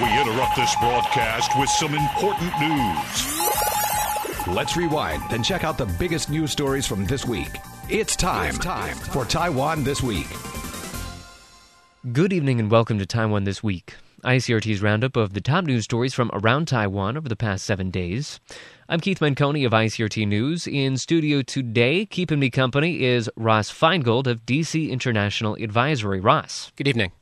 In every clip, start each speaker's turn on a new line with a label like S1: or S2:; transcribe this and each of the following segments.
S1: We interrupt this broadcast with some important news.
S2: Let's rewind and check out the biggest news stories from this week. It's time, it's time for Taiwan This Week.
S3: Good evening and welcome to Taiwan This Week, ICRT's roundup of the top news stories from around Taiwan over the past seven days. I'm Keith Menconi of ICRT News. In studio today, keeping me company is Ross Feingold of DC International Advisory. Ross.
S4: Good evening.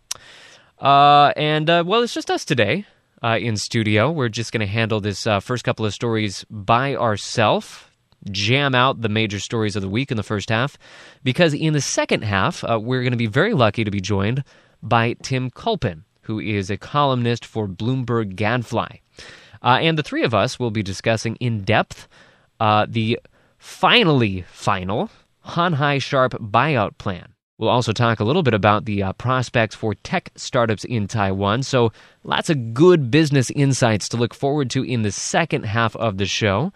S3: Uh, and, uh, well, it's just us today uh, in studio. We're just going to handle this uh, first couple of stories by ourselves, jam out the major stories of the week in the first half, because in the second half, uh, we're going to be very lucky to be joined by Tim Culpan, who is a columnist for Bloomberg Gadfly. Uh, and the three of us will be discussing in depth the finally final Hon Hai Sharp buyout plan. We'll also talk a little bit about the uh, prospects for tech startups in Taiwan. So, lots of good business insights to look forward to in the second half of the show.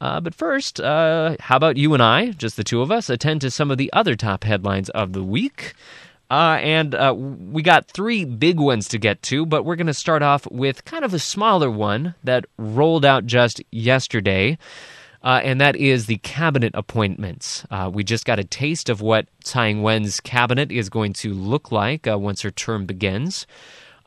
S3: Uh, but first, uh, how about you and I, just the two of us, attend to some of the other top headlines of the week? Uh, and uh, we got three big ones to get to, but we're going to start off with kind of a smaller one that rolled out just yesterday uh, and that is the cabinet appointments. Uh, we just got a taste of what Tsai Ing-wen's cabinet is going to look like uh, once her term begins.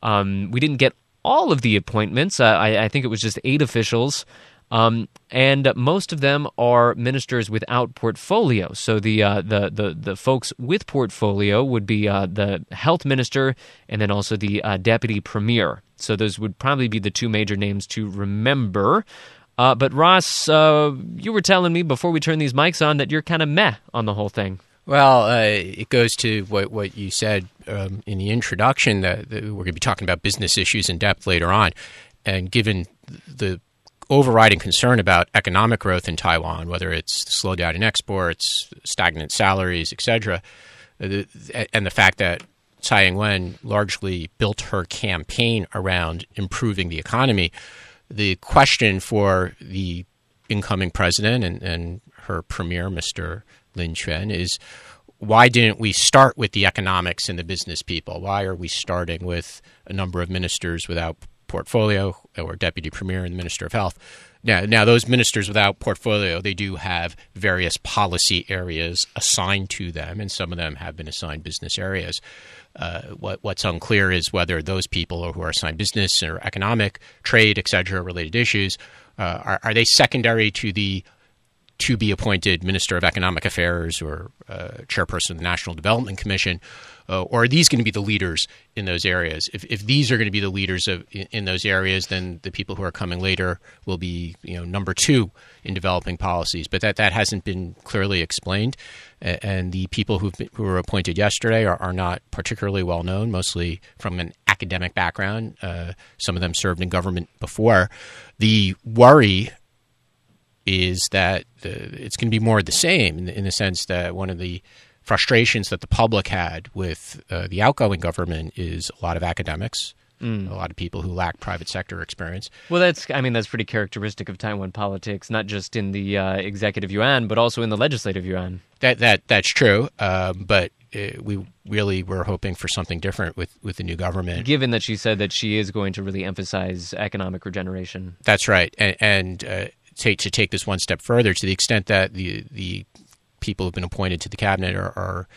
S3: Um, we didn't get all of the appointments. Uh, I, I, think it was just eight officials. Um, and most of them are ministers without portfolio. So the uh, the, the the folks with portfolio would be uh, the health minister and then also the deputy premier. So those would probably be the two major names to remember. Uh, but Ross, uh, you were telling me before we turn these mics on that you're kind of meh on the whole thing.
S4: Well, uh, it goes to what what you said um, in the introduction that, that, we're going to be talking about business issues in depth later on, and given the overriding concern about economic growth in Taiwan, whether it's slowdown in exports, stagnant salaries, etc., uh, and the fact that Tsai Ing-wen largely built her campaign around improving the economy the question for the incoming president and, and her premier, Mr. Lin Chuan, is why didn't we start with the economics and the business people? Why are we starting with a number of ministers without portfolio or deputy premier and the minister of health? Now, now those ministers without portfolio, they do have various policy areas assigned to them, and some of them have been assigned business areas. Uh, what, what's unclear is whether those people who are assigned business or economic, trade, etc., related issues uh, are, are they secondary to the to be appointed Minister of Economic Affairs or uh, Chairperson of the National Development Commission, uh, or are these going to be the leaders in those areas? If, if these are going to be the leaders of, in, in, those areas, then the people who are coming later will be, you know, number two in developing policies. But that, that hasn't been clearly explained, and the people been, who were appointed yesterday are, are not particularly well known, mostly from an academic background. Uh, some of them served in government before. The worry is that the, it's going to be more of the same in the, in the, sense that one of the frustrations that the public had with uh, the outgoing government is a lot of academics. Mm. A lot of people who lack private sector experience.
S3: Well, that's I mean that's pretty characteristic of Taiwan politics, not just in the uh, executive yuan, but also in the legislative yuan.
S4: That that that's true, um, but uh, we really were hoping for something different with, with the new government.
S3: Given that she said that she is going to really emphasize economic regeneration.
S4: That's right, and, and uh, take, to take this one step further, to the extent that the the people who've been appointed to the cabinet are, are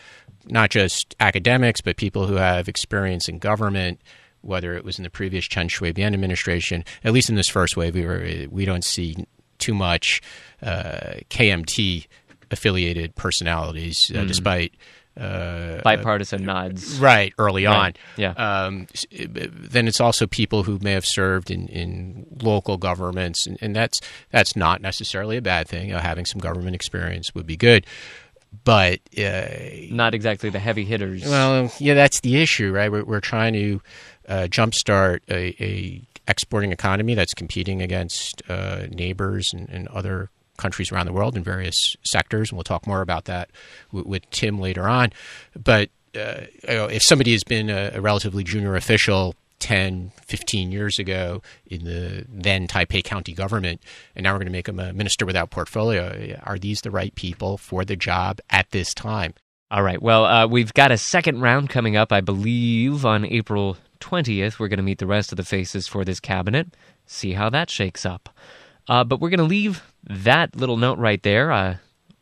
S4: not just academics, but people who have experience in government, whether it was in the previous Chen Shui-bian administration, at least in this first wave, we were, we don't see too much uh, KMT affiliated personalities, uh, mm. despite
S3: uh, bipartisan nods.
S4: Right, early right. on.
S3: Yeah. Um,
S4: then it's also people who may have served in, in local governments, and, and that's that's not necessarily a bad thing. You know, having some government experience would be good, but uh,
S3: not exactly the heavy hitters.
S4: Well, yeah, that's the issue, right? We're, we're trying to uh, jumpstart a, a, exporting economy that's competing against uh, neighbors and, and other countries around the world in various sectors, and we'll talk more about that with, with Tim later on. But uh, if somebody has been a, a, relatively junior official 10, 15 years ago in the then Taipei County government, and now we're going to make them a minister without portfolio, are these the right people for the job at this time?
S3: All right. Well, uh, we've got a second round coming up, I believe, on April 20th, we're going to meet the rest of the faces for this cabinet, see how that shakes up. Uh, but we're going to leave that little note right there. Uh,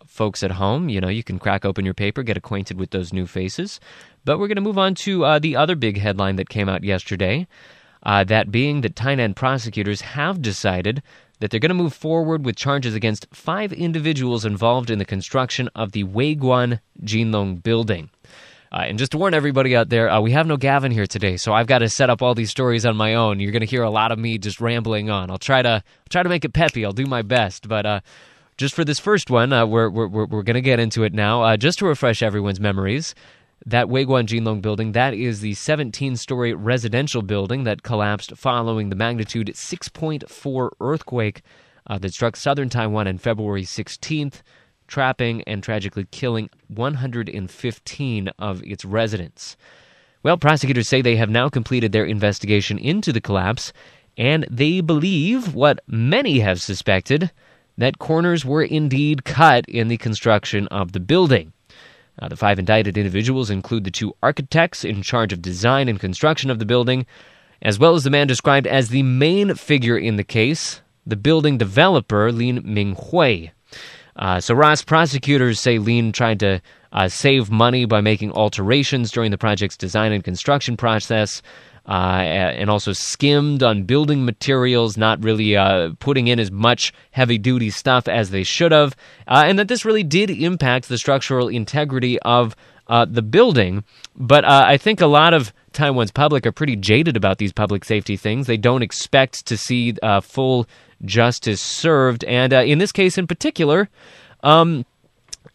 S3: folks at home, you know, you can crack open your paper, get acquainted with those new faces. But we're going to move on to uh, the other big headline that came out yesterday. Uh, that being that Tainan prosecutors have decided that they're going to move forward with charges against five individuals involved in the construction of the Weiguan Jinlong building. Uh, and just to warn everybody out there, uh, we have no Gavin here today, so I've got to set up all these stories on my own. You're going to hear a lot of me just rambling on. I'll try to try to make it peppy. I'll do my best, but uh, just for this first one, uh, we're we're we're, going to get into it now. Uh, just to refresh everyone's memories, that Weiguan Jinlong building, that is the 17-story residential building that collapsed following the magnitude 6.4 earthquake uh, that struck southern Taiwan on February 16th trapping and tragically killing 115 of its residents. Well, prosecutors say they have now completed their investigation into the collapse, and they believe what many have suspected that corners were indeed cut in the construction of the building. Now, the five indicted individuals include the two architects in charge of design and construction of the building, as well as the man described as the main figure in the case, the building developer Lin Minghui. Uh, so, Ross, prosecutors say Lin tried to uh, save money by making alterations during the project's design and construction process. Uh, and also skimmed on building materials, not really uh, putting in as much heavy duty stuff as they should have, uh, and that this really did impact the structural integrity of uh, the building. But uh, I think a lot of Taiwan's public are pretty jaded about these public safety things. They don't expect to see uh, full justice served. And uh, in this case in particular, um,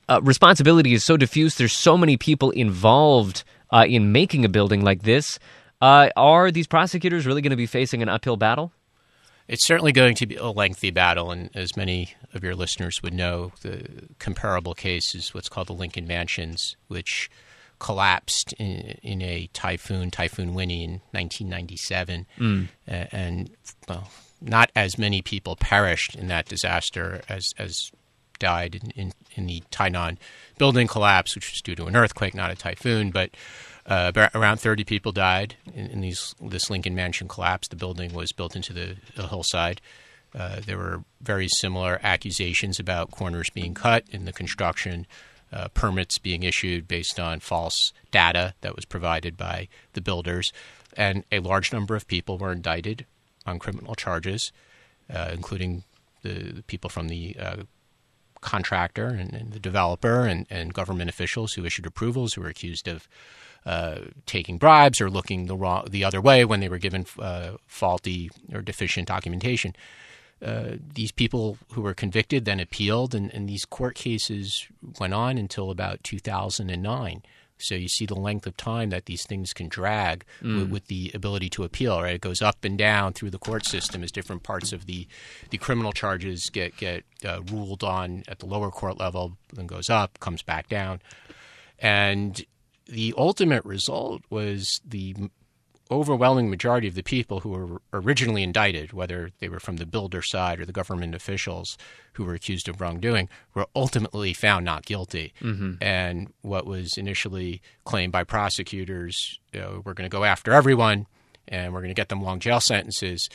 S3: uh, responsibility is so diffuse. There's so many people involved uh, in making a building like this. Uh, are these prosecutors really going to be facing an uphill battle?
S4: It's certainly going to be a lengthy battle, and as many of your listeners would know, the comparable case is what's called the Lincoln Mansions, which collapsed in, in a typhoon, Typhoon Winnie, in 1997, mm. and well, not as many people perished in that disaster as as died in, in, in the Tainan building collapse, which was due to an earthquake, not a typhoon. But uh, around 30 people died in, in, these this Lincoln Mansion collapse. The building was built into the, the hillside. Uh, there were very similar accusations about corners being cut in the construction, uh, permits being issued based on false data that was provided by the builders, and a large number of people were indicted on criminal charges, uh, including the, the, people from the uh, contractor and, and, the developer and, and, government officials who issued approvals who were accused of uh, taking bribes or looking the wrong, the other way when they were given uh, faulty or deficient documentation. Uh, these people who were convicted then appealed, and, and these court cases went on until about 2009. So you see the length of time that these things can drag mm. with, with, the ability to appeal. Right, it goes up and down through the court system as different parts of the the criminal charges get get uh, ruled on at the lower court level, then goes up, comes back down, and the ultimate result was the overwhelming majority of the people who were originally indicted, whether they were from the builder side or the government officials who were accused of wrongdoing, were ultimately found not guilty. Mm-hmm. And what was initially claimed by prosecutors, you know, we're going to go after everyone and we're going to get them long jail sentences.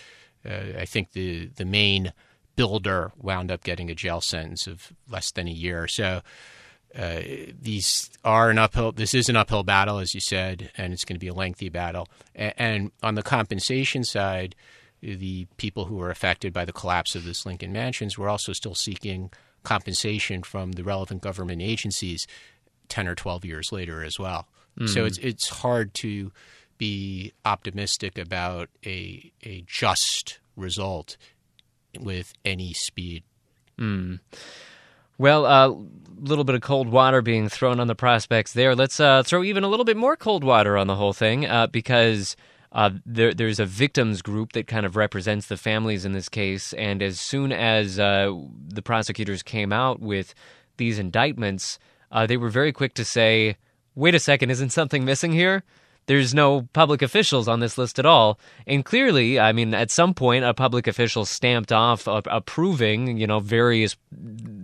S4: Uh, I think the the main builder wound up getting a jail sentence of less than a year. So uh, these are an uphill. This is an uphill battle, as you said, and it's going to be a lengthy battle. And, and on the compensation side, the people who were affected by the collapse of this Lincoln Mansions were also still seeking compensation from the relevant government agencies ten or twelve years later as well. Mm. So it's it's hard to be optimistic about a a just result with any speed.
S3: Mm. Well, a uh, little bit of cold water being thrown on the prospects there. Let's uh, throw even a little bit more cold water on the whole thing uh, because uh, there, there's a victims group that kind of represents the families in this case. And as soon as uh, the prosecutors came out with these indictments, uh, they were very quick to say, wait a second, isn't something missing here? There's no public officials on this list at all. And clearly, I mean, at some point, a public official stamped off uh, approving, you know, various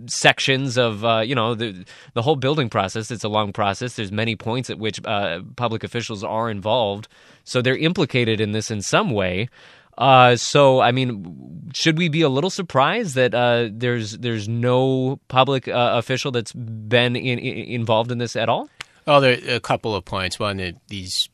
S3: sections of, uh, you know, the the whole building process. It's a long process. There's many points at which uh, public officials are involved, so they're implicated in this in some way. Uh, so, I mean, should we be a little surprised that uh, there's there's no public uh, official that's been in, in, involved in this at all?
S4: Oh, there are a couple of points. One, these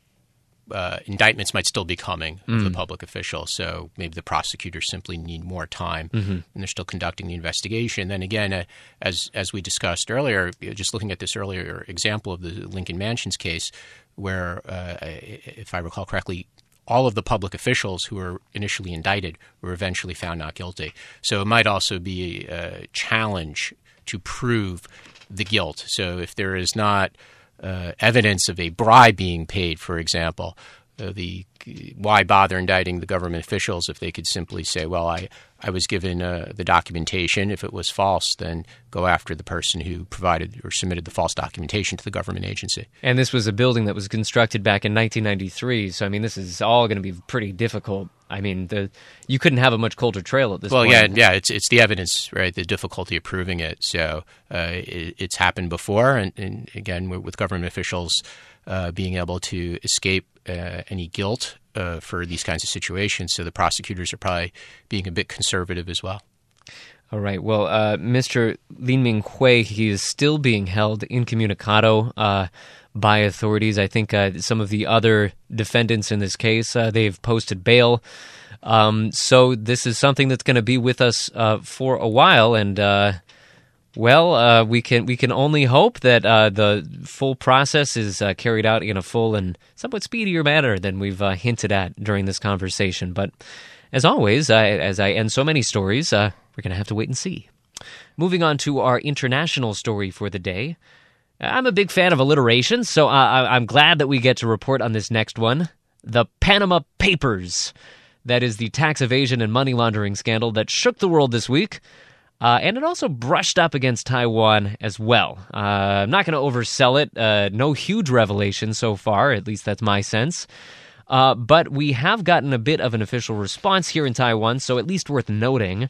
S4: uh, indictments might still be coming of the public official, so maybe the prosecutors simply need more time, and they're still conducting the investigation. Then again, uh, as as we discussed earlier, just looking at this earlier example of the Lincoln Mansions case, where, uh, if I recall correctly, all of the public officials who were initially indicted were eventually found not guilty. So it might also be a challenge to prove the guilt. So if there is not uh, evidence of a bribe being paid, for example, uh, the why bother indicting the government officials if they could simply say, "Well, I I was given uh, the documentation. If it was false, then go after the person who provided or submitted the false documentation to the government agency."
S3: And this was a building that was constructed back in 1993. So I mean, this is all going to be pretty difficult. I mean, the you couldn't have a much colder trail at this
S4: Well,
S3: point.
S4: yeah, yeah, it's it's the evidence, right? The difficulty of proving it. So uh, it, it's happened before, and, and again, with government officials uh, being able to escape uh, any guilt uh, for these kinds of situations. So the prosecutors are probably being a bit conservative as well.
S3: All right. Well, uh, Mr. Lin Ming Hui, he is still being held incommunicado uh, by authorities. I think uh, some of the other defendants in this case, uh, they've posted bail. Um, so this is something that's going to be with us uh, for a while, and uh, well, uh, we can we can only hope that uh, the full process is uh, carried out in a full and somewhat speedier manner than we've uh, hinted at during this conversation. But as always, I, as I end so many stories, uh, we're going to have to wait and see. Moving on to our international story for the day. I'm a big fan of alliteration, so I- I'm glad that we get to report on this next one the Panama Papers. That is the tax evasion and money laundering scandal that shook the world this week. Uh, and it also brushed up against Taiwan as well. Uh, I'm not going to oversell it. Uh, no huge revelation so far, at least that's my sense. Uh, but we have gotten a bit of an official response here in Taiwan, so at least worth noting.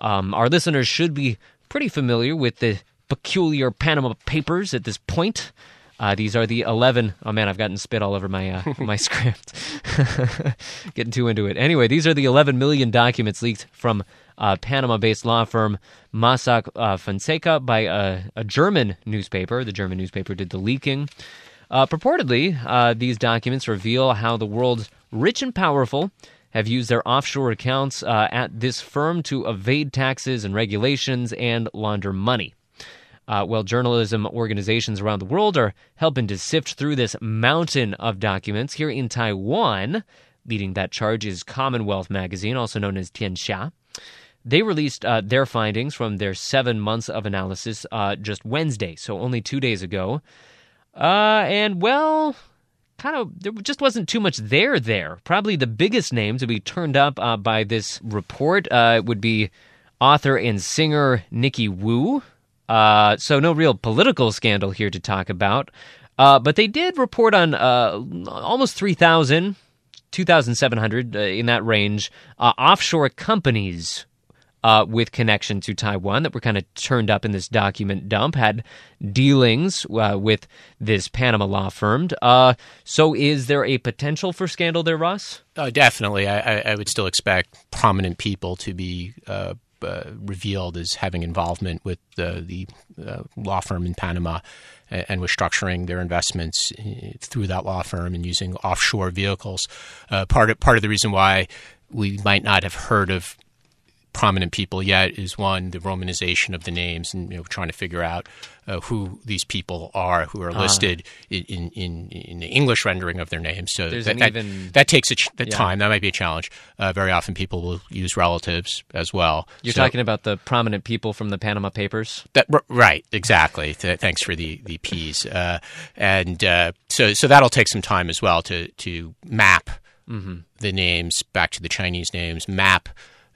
S3: Um, our listeners should be pretty familiar with the peculiar Panama Papers at this point. Uh, these are the 11. Oh man, I've gotten spit all over my uh, my script. Getting too into it. Anyway, these are the 11 million documents leaked from uh, Panama-based law firm Mossack uh, Fonseca by a, a German newspaper. The German newspaper did the leaking. Uh, purportedly, uh, these documents reveal how the world's rich and powerful have used their offshore accounts uh, at this firm to evade taxes and regulations and launder money. Uh, well, journalism organizations around the world are helping to sift through this mountain of documents. Here in Taiwan, leading that charge is Commonwealth Magazine, also known as Tianxia. They released uh, their findings from their seven months of analysis uh, just Wednesday, so only two days ago. Uh, and well, kind of, there just wasn't too much there there. Probably the biggest name to be turned up uh, by this report uh, would be author and singer Nikki Wu. Uh, so no real political scandal here to talk about. Uh, but they did report on uh, almost 3,000, 2,700 uh, in that range, uh, offshore companies uh, with connection to Taiwan that were kind of turned up in this document dump, had dealings with this Panama law firm. So is there a potential for scandal there, Ross?
S4: Definitely, I, I, would still expect prominent people to be revealed as having involvement with the, uh, law firm in Panama and, was structuring their investments uh, through that law firm and using offshore vehicles. Uh, part of part of the reason why we might not have heard of prominent people yet is one the romanization of the names and you know trying to figure out uh, who these people are who are listed in, in, in in the English rendering of their names. So that, that,
S3: even-
S4: that takes a ch- the
S3: Yeah.
S4: time. That might be a challenge. Uh, very often, people will use relatives as well.
S3: You're
S4: So-
S3: talking about the prominent people from the Panama Papers.
S4: that right, exactly. Th- thanks for the the P's. Uh, and uh, so so that'll take some time as well to to map the names back to the Chinese names, map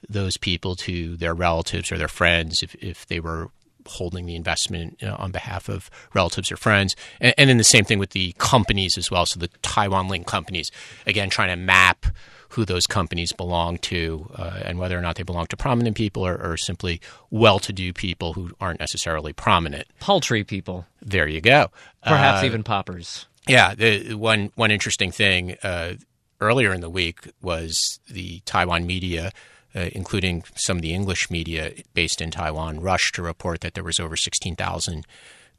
S4: those people to their relatives or their friends if if they were holding the investment you know, on behalf of relatives or friends. And, and then the same thing with the companies as well. So the Taiwan linked companies, again, trying to map who those companies belong to uh, and whether or not they belong to prominent people or, or simply well to do people who aren't necessarily prominent.
S3: Paltry people.
S4: There you go.
S3: Perhaps
S4: Uh,
S3: even paupers.
S4: yeah, the, one one interesting thing uh, earlier in the week was the Taiwan media, uh, including some of the English media based in Taiwan, rushed to report that there was over sixteen thousand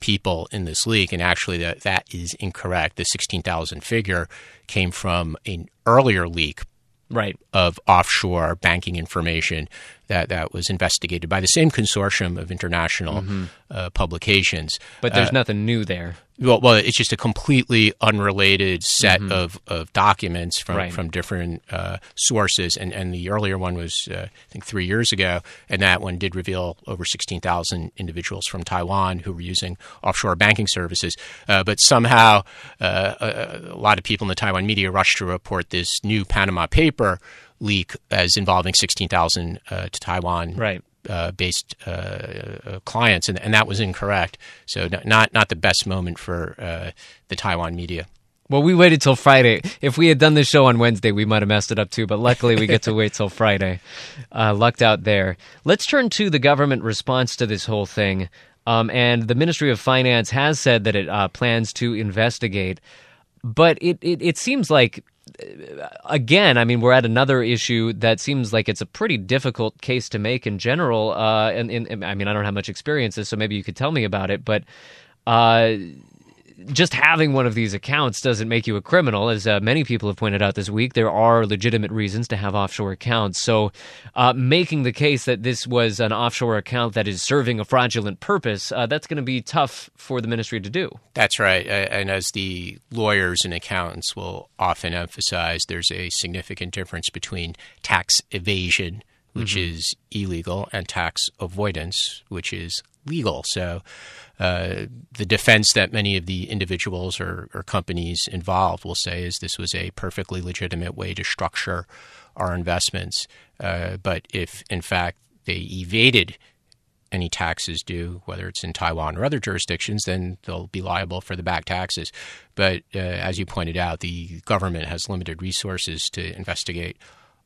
S4: people in this leak, and actually that that is incorrect. The sixteen thousand figure came from an earlier leak
S3: Right.
S4: of offshore banking information that, that was investigated by the same consortium of international uh, publications.
S3: But there's nothing new there.
S4: Well, well, it's just a completely unrelated set of, of documents from,
S3: Right.
S4: from different uh, sources. And, and the earlier one was, uh, I think, three years ago. And that one did reveal over 16,000 individuals from Taiwan who were using offshore banking services. Uh, but somehow, uh, a, a lot of people in the Taiwan media rushed to report this new Panama paper leak as involving 16,000 uh, to Taiwan
S3: Right.
S4: Uh, based uh, uh, clients, and, and that was incorrect. So not not the best moment for uh, the Taiwan media.
S3: Well, we waited till Friday. If we had done this show on Wednesday, we might have messed it up too. But luckily, we get to wait till Friday. Uh, lucked out there. Let's turn to the government response to this whole thing. Um, and the Ministry of Finance has said that it uh, plans to investigate. But it, it, it seems like, again, I mean, we're at another issue that seems like it's a pretty difficult case to make in general. Uh, and, and I mean, I don't have much experience, so maybe you could tell me about it. But uh, just having one of these accounts doesn't make you a criminal. As uh, many people have pointed out this week, there are legitimate reasons to have offshore accounts. So, uh, making the case that this was an offshore account that is serving a fraudulent purpose, uh, that's going to be tough for the ministry to do.
S4: That's right. And as the lawyers and accountants will often emphasize, there's a significant difference between tax evasion, which is illegal, and tax avoidance, which is legal. So uh, the defense that many of the individuals or, or companies involved will say is this was a perfectly legitimate way to structure our investments. Uh, but if, in fact, they evaded any taxes due, whether it's in Taiwan or other jurisdictions, then they'll be liable for the back taxes. But uh, as you pointed out, the government has limited resources to investigate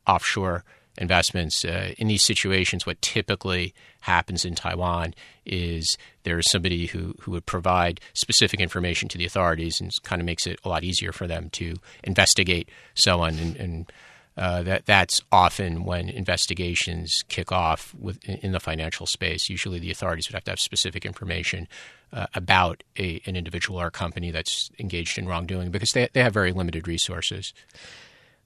S4: offshore investments. Uh, in these situations, what typically happens in Taiwan is there is somebody who, who would provide specific information to the authorities and kind of makes it a lot easier for them to investigate someone and, and uh, that that's often when investigations kick off with, in the financial space. Usually, the authorities would have to have specific information uh, about a, an individual or a company that's engaged in wrongdoing because they they have very limited resources.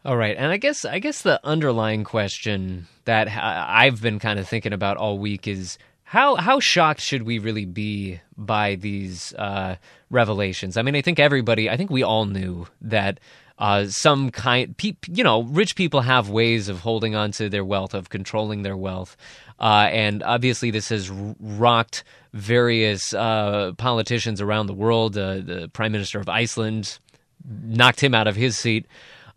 S3: All right, and I guess I guess the underlying question that I've been kind of thinking about all week is how how shocked should we really be by these uh, revelations? I mean, I think everybody, I think we all knew that uh, some kind, pe- you know, rich people have ways of holding on to their wealth, of controlling their wealth, uh, and obviously this has rocked various uh, politicians around the world. Uh, the Prime Minister of Iceland knocked him out of his seat.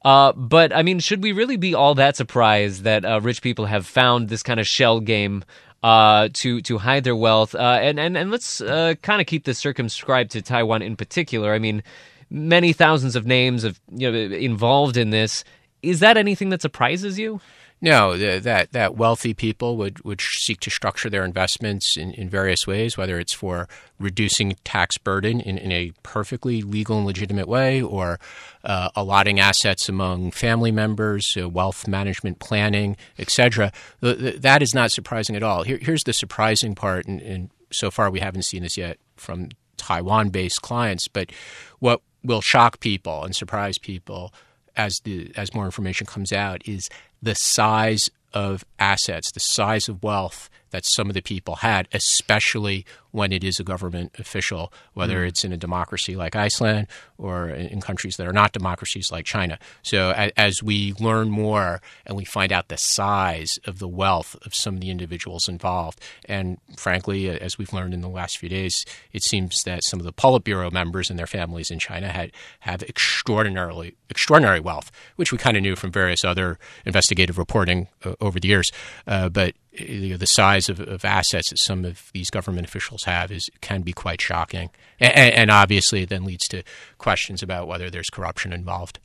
S3: Uh, but I mean, should we really be all that surprised that uh, rich people have found this kind of shell game uh, to to hide their wealth? Uh, and and and let's uh, kind of keep this circumscribed to Taiwan in particular. I mean, many thousands of names of you know involved in this. Is that anything that surprises you?
S4: No, the, that that wealthy people would, would seek to structure their investments in, in various ways, whether it's for reducing tax burden in, in a perfectly legal and legitimate way, or uh, allotting assets among family members, uh, wealth management planning, etc. Th- th- that is not surprising at all. Here, here's the surprising part, and, and so far we haven't seen this yet from Taiwan-based clients, but what will shock people and surprise people as the as more information comes out is the size of assets, the size of wealth that some of the people had, especially when it is a government official, whether mm. it's in a democracy like Iceland or in countries that are not democracies like China. So as we learn more and we find out the size of the wealth of some of the individuals involved, and frankly, as we've learned in the last few days, it seems that some of the Politburo members and their families in China had have extraordinarily extraordinary wealth, which we kind of knew from various other investigative reporting uh, over the years. Uh, but you know, the size of, of, assets that some of these government officials have is can be quite shocking, and, and obviously then leads to questions about whether there's corruption involved.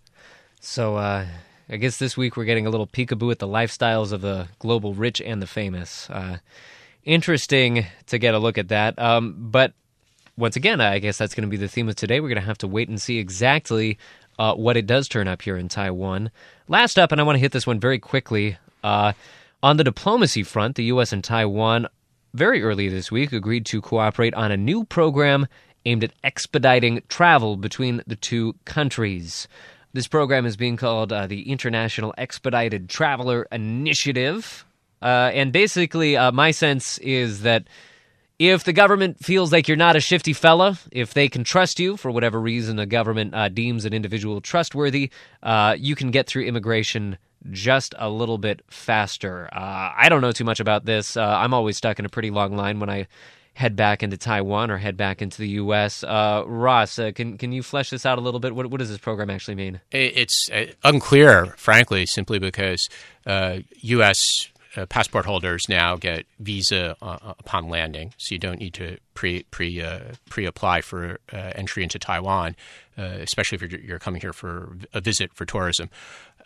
S3: So. Uh, I guess this week we're getting a little peekaboo at the lifestyles of the global rich and the famous. Uh, interesting to get a look at that. Um, but once again, I guess that's going to be the theme of today. We're going to have to wait and see exactly uh, what it does turn up here in Taiwan. Last up, and I want to hit this one very quickly. Uh, on the diplomacy front, the U.S. and Taiwan very early this week agreed to cooperate on a new program aimed at expediting travel between the two countries. This program is being called uh, the International Expedited Traveler Initiative. Uh, and basically, uh, my sense is that if the government feels like you're not a shifty fella, if they can trust you for whatever reason the government uh, deems an individual trustworthy, uh, you can get through immigration just a little bit faster. Uh, I don't know too much about this. Uh, I'm always stuck in a pretty long line when I head back into Taiwan or head back into the U.S. Uh, Ross, uh, can can you flesh this out a little bit? What, what does this program actually mean?
S4: It's unclear, frankly, simply because U.S uh, passport holders now get visa uh, uh, upon landing, so you don't need to pre pre uh, pre apply for uh, entry into Taiwan, uh, especially if you're, you're, coming here for a visit for tourism.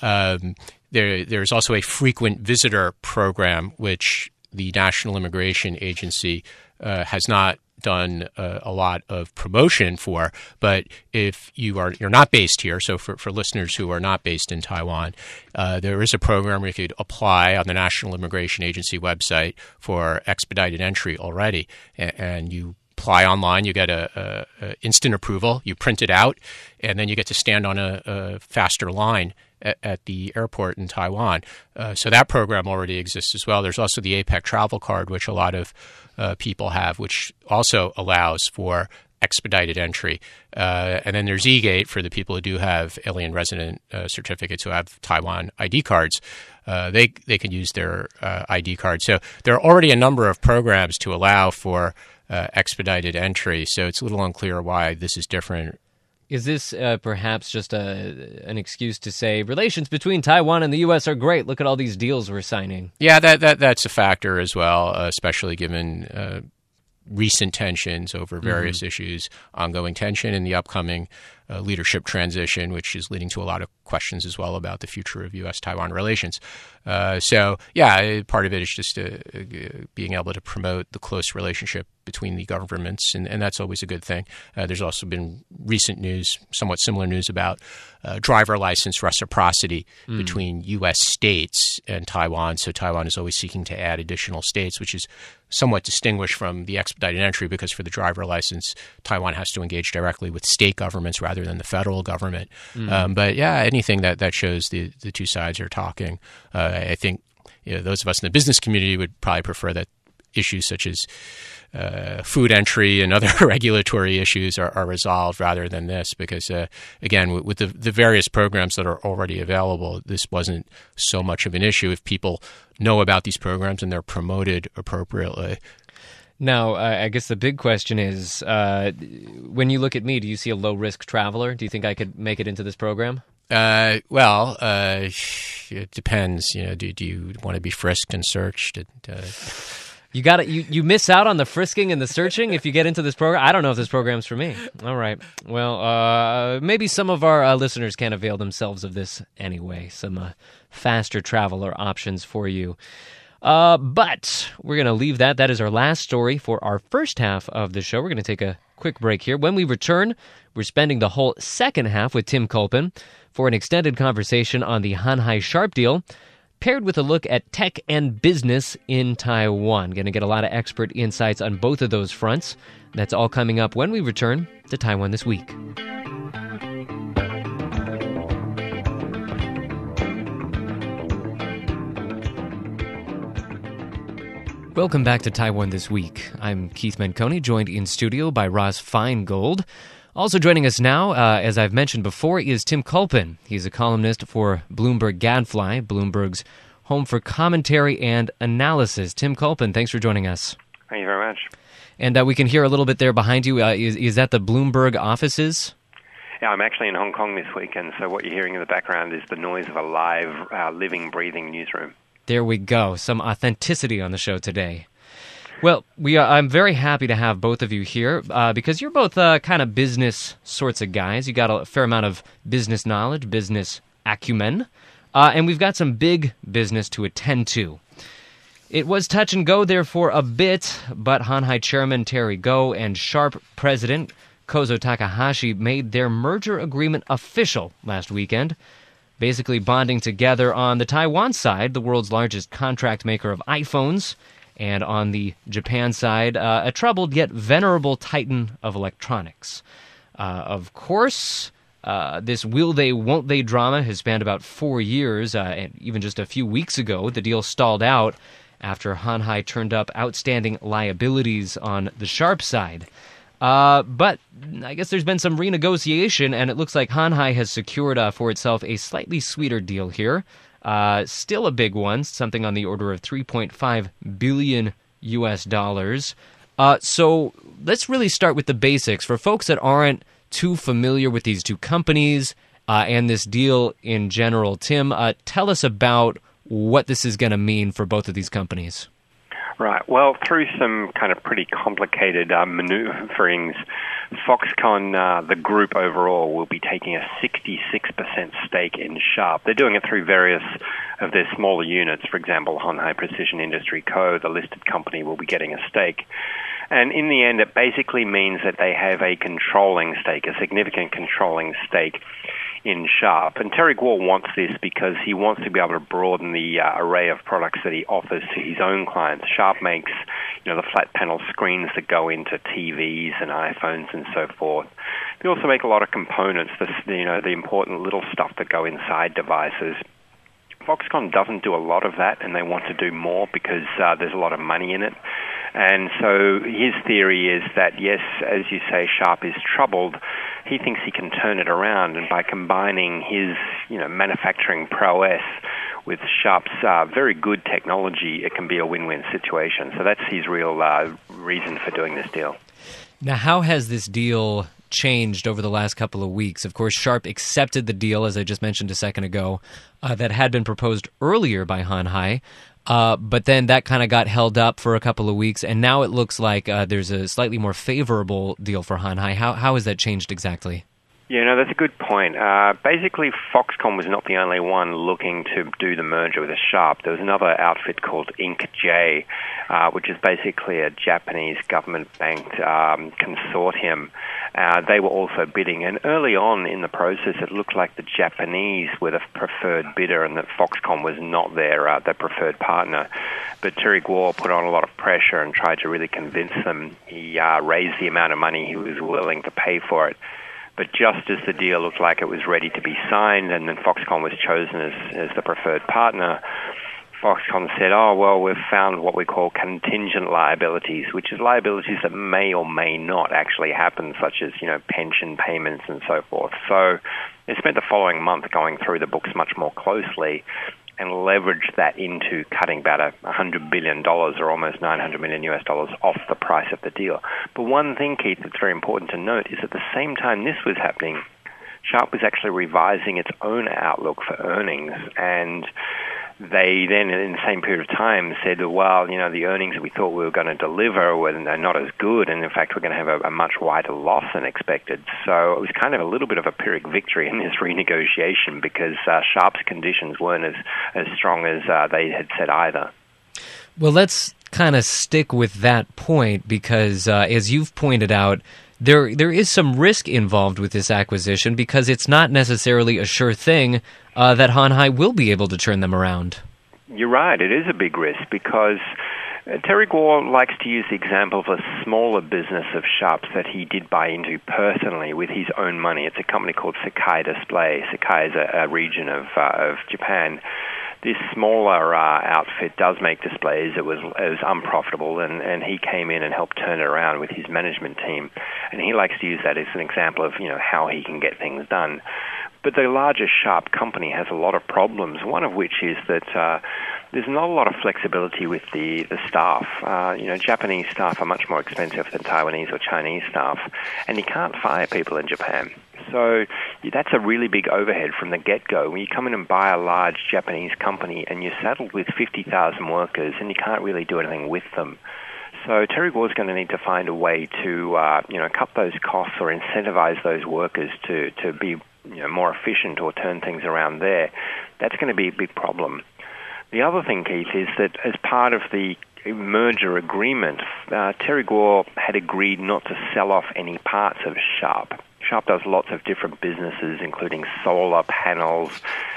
S4: Um, there there's also a frequent visitor program which the National Immigration Agency has not done uh, a lot of promotion for. But if you are you're not based here, so for, for listeners who are not based in Taiwan, uh, there is a program where you could apply on the National Immigration Agency website for expedited entry already, and, and you apply online. You get a, a, a, instant approval. You print it out, and then you get to stand on a, a faster line at, at, the airport in Taiwan. Uh, so that program already exists as well. There's also the APEC travel card, which a lot of uh, people have, which also allows for expedited entry. Uh, and then there's eGate for the people who do have alien resident uh, certificates who have Taiwan ID cards. Uh, they they can use their uh, ID card. So there are already a number of programs to allow for uh, expedited entry. So it's a little unclear why this is different
S3: is this uh, perhaps just a an excuse to say relations between Taiwan and the U.S. are great? Look at all these deals we're signing.
S4: Yeah, that that that's a factor as well, uh, especially given uh, recent tensions over various mm-hmm. issues, ongoing tension in the upcoming uh, leadership transition, which is leading to a lot of questions as well about the future of U.S. Taiwan relations. Uh, so, yeah, part of it is just uh, being able to promote the close relationship between the governments, and, and that's always a good thing. Uh, there's also been recent news, somewhat similar news about uh, driver license reciprocity mm. between U.S. states and Taiwan. So, Taiwan is always seeking to add additional states, which is somewhat distinguished from the expedited entry because for the driver license, Taiwan has to engage directly with state governments rather than the federal government. Mm. Um, but yeah, anything that, that shows the, the two sides are talking, uh, I think you know, those of us in the business community would probably prefer that issues such as uh, food entry and other regulatory issues are, are, resolved rather than this because uh, again with, with the, the, various programs that are already available this wasn't so much of an issue if people know about these programs and they're promoted appropriately
S3: now, uh, I guess the big question is uh, when you look at me, do you see a low risk traveler? Do you think I could make it into this program?
S4: Uh, well, uh, it depends. You know, do, do you want to be frisked and searched? And, uh,
S3: you got it. You, you miss out on the frisking and the searching if you get into this program. I don't know if this program's for me. All right. Well, uh, maybe some of our uh, listeners can avail themselves of this anyway. Some uh, faster traveler options for you. Uh, but we're going to leave that. That is our last story for our first half of the show. We're going to take a quick break here. When we return, we're spending the whole second half with Tim Culpan for an extended conversation on the Hon Hai Sharp deal paired with a look at tech and business in Taiwan. Going to get a lot of expert insights on both of those fronts. That's all coming up when we return to Taiwan this week. Welcome back to Taiwan This Week. I'm Keith Menconi, joined in studio by Ross Feingold. Also joining us now, uh, as I've mentioned before, is Tim Culpan. He's a columnist for Bloomberg Gadfly, Bloomberg's home for commentary and analysis. Tim Culpan, thanks for joining us.
S5: Thank you very much.
S3: And uh, we can hear a little bit there behind you. Uh, is, is that the Bloomberg offices?
S5: Yeah, I'm actually in Hong Kong this week, and so what you're hearing in the background is the noise of a live, uh, living, breathing newsroom.
S3: There we go. Some authenticity on the show today. Well, we are, I'm very happy to have both of you here uh, because you're both uh, kind of business sorts of guys. You got a fair amount of business knowledge, business acumen, uh, and we've got some big business to attend to. It was touch and go there for a bit, but Hon Hai chairman Terry Gou and Sharp president Kozo Takahashi made their merger agreement official last weekend, basically bonding together on the Taiwan side, the world's largest contract maker of iPhones, and on the Japan side, uh, a troubled yet venerable titan of electronics. Uh, of course, uh, this will they, won't they drama has spanned about four years, uh, and even just a few weeks ago, the deal stalled out after Hon Hai turned up outstanding liabilities on the Sharp side. Uh, but I guess there's been some renegotiation, and it looks like Hon Hai has secured uh, for itself a slightly sweeter deal here. Uh, still a big one, something on the order of 3.5 billion US dollars. Uh, so let's really start with the basics. For folks that aren't too familiar with these two companies uh, and this deal in general, Tim, uh, tell us about what this is going to mean for both of these companies.
S5: Right. Well, through some kind of pretty complicated uh, maneuverings, Foxconn, uh, the group overall, will be taking a 66% stake in Sharp. They're doing it through various of their smaller units. For example, Hon Hai Precision Industry Co., the listed company, will be getting a stake. And in the end, it basically means that they have a controlling stake, a significant controlling stake in Sharp. And Terry Gou wants this because he wants to be able to broaden the uh, array of products that he offers to his own clients. Sharp makes, you know, the flat panel screens that go into TVs and iPhones and so forth. They also make a lot of components, the, you know, the important little stuff that go inside devices. Foxconn doesn't do a lot of that, and they want to do more because uh, there's a lot of money in it. And so his theory is that, yes, as you say, Sharp is troubled. He thinks he can turn it around, and by combining his, you know, manufacturing prowess with Sharp's uh, very good technology, it can be a win-win situation. So that's his real uh, reason for doing this deal.
S3: Now, how has this deal changed over the last couple of weeks? Of course, Sharp accepted the deal, as I just mentioned a second ago, uh, that had been proposed earlier by Hon Hai. Uh, but then that kind of got held up for a couple of weeks, and now it looks like uh, there's a slightly more favorable deal for Hon Hai. How how has that changed exactly?
S5: Yeah, no, that's a good point. Uh, basically, Foxconn was not the only one looking to do the merger with a Sharp. There was another outfit called INCJ, uh, which is basically a Japanese government-banked um, consortium. Uh, they were also bidding, and early on in the process, it looked like the Japanese were the preferred bidder, and that Foxconn was not their uh, their preferred partner. But Terry Gou put on a lot of pressure and tried to really convince them. He uh, raised the amount of money he was willing to pay for it. But just as the deal looked like it was ready to be signed, and then Foxconn was chosen as, as the preferred partner, Foxconn said, "Oh well, we've found what we call contingent liabilities, which is liabilities that may or may not actually happen, such as you know pension payments and so forth." So they spent the following month going through the books much more closely and leverage that into cutting about a hundred billion dollars or almost 900 million US dollars off the price of the deal. But one thing, Keith, that's very important to note is at the same time this was happening, Sharp was actually revising its own outlook for earnings and they then, in the same period of time, said, well, you know, the earnings we thought we were going to deliver were not as good, and in fact, we're going to have a, a much wider loss than expected. So it was kind of a little bit of a Pyrrhic victory in this renegotiation because uh, Sharp's conditions weren't as, as strong as uh, they had said either.
S3: Well, let's kind of stick with that point because, uh, as you've pointed out, there there is some risk involved with this acquisition because it's not necessarily a sure thing uh, that Hon Hai will be able to turn them around.
S5: You're right. It is a big risk because uh, Terry Gou likes to use the example of a smaller business of Sharp's that he did buy into personally with his own money. It's a company called Sakai Display. Sakai is a, a region of uh, of Japan this smaller uh, outfit does make displays. It was it was unprofitable, and and he came in and helped turn it around with his management team, and he likes to use that as an example of you know how he can get things done. But the larger Sharp company has a lot of problems. One of which is that. Uh, there's not a lot of flexibility with the, the staff. Uh, you know, Japanese staff are much more expensive than Taiwanese or Chinese staff, and you can't fire people in Japan. So that's a really big overhead from the get go. When you come in and buy a large Japanese company and you're saddled with 50,000 workers and you can't really do anything with them. So Terry Gou is going to need to find a way to, uh, you know, cut those costs or incentivize those workers to, to be you know, more efficient or turn things around there. That's going to be a big problem. The other thing, Keith, is that as part of the merger agreement, uh, Terry Gou had agreed not to sell off any parts of Sharp. Sharp does lots of different businesses, including solar panels,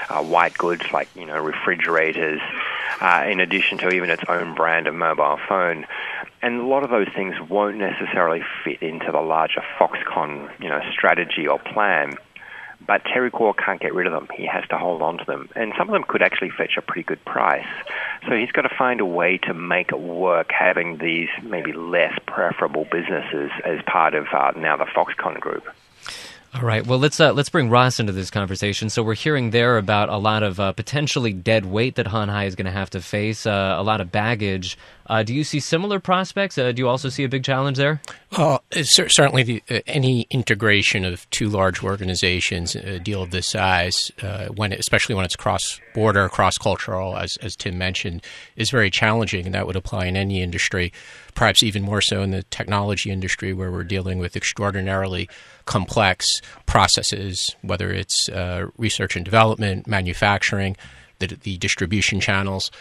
S5: uh, white goods like you know refrigerators, uh, in addition to even its own brand of mobile phone. And a lot of those things won't necessarily fit into the larger Foxconn you know strategy or plan. But Terry Gou can't get rid of them. He has to hold on to them. And some of them could actually fetch a pretty good price. So he's got to find a way to make it work having these maybe less preferable businesses as part of uh, now the Foxconn group.
S3: All right. Well, let's uh, let's bring Ross into this conversation. So we're hearing there about a lot of uh, potentially dead weight that Hon Hai is going to have to face, uh, a lot of baggage. Uh, do you see similar prospects? Uh, do you also see a big challenge there?
S4: Well, certainly the, uh, any integration of two large organizations, a deal of this size, when especially when it's cross border, cross cultural, as as Tim mentioned, is very challenging, and that would apply in any industry. Perhaps even more so in the technology industry, where we're dealing with extraordinarily complex processes, whether it's uh, research and development, manufacturing, the, the distribution channels.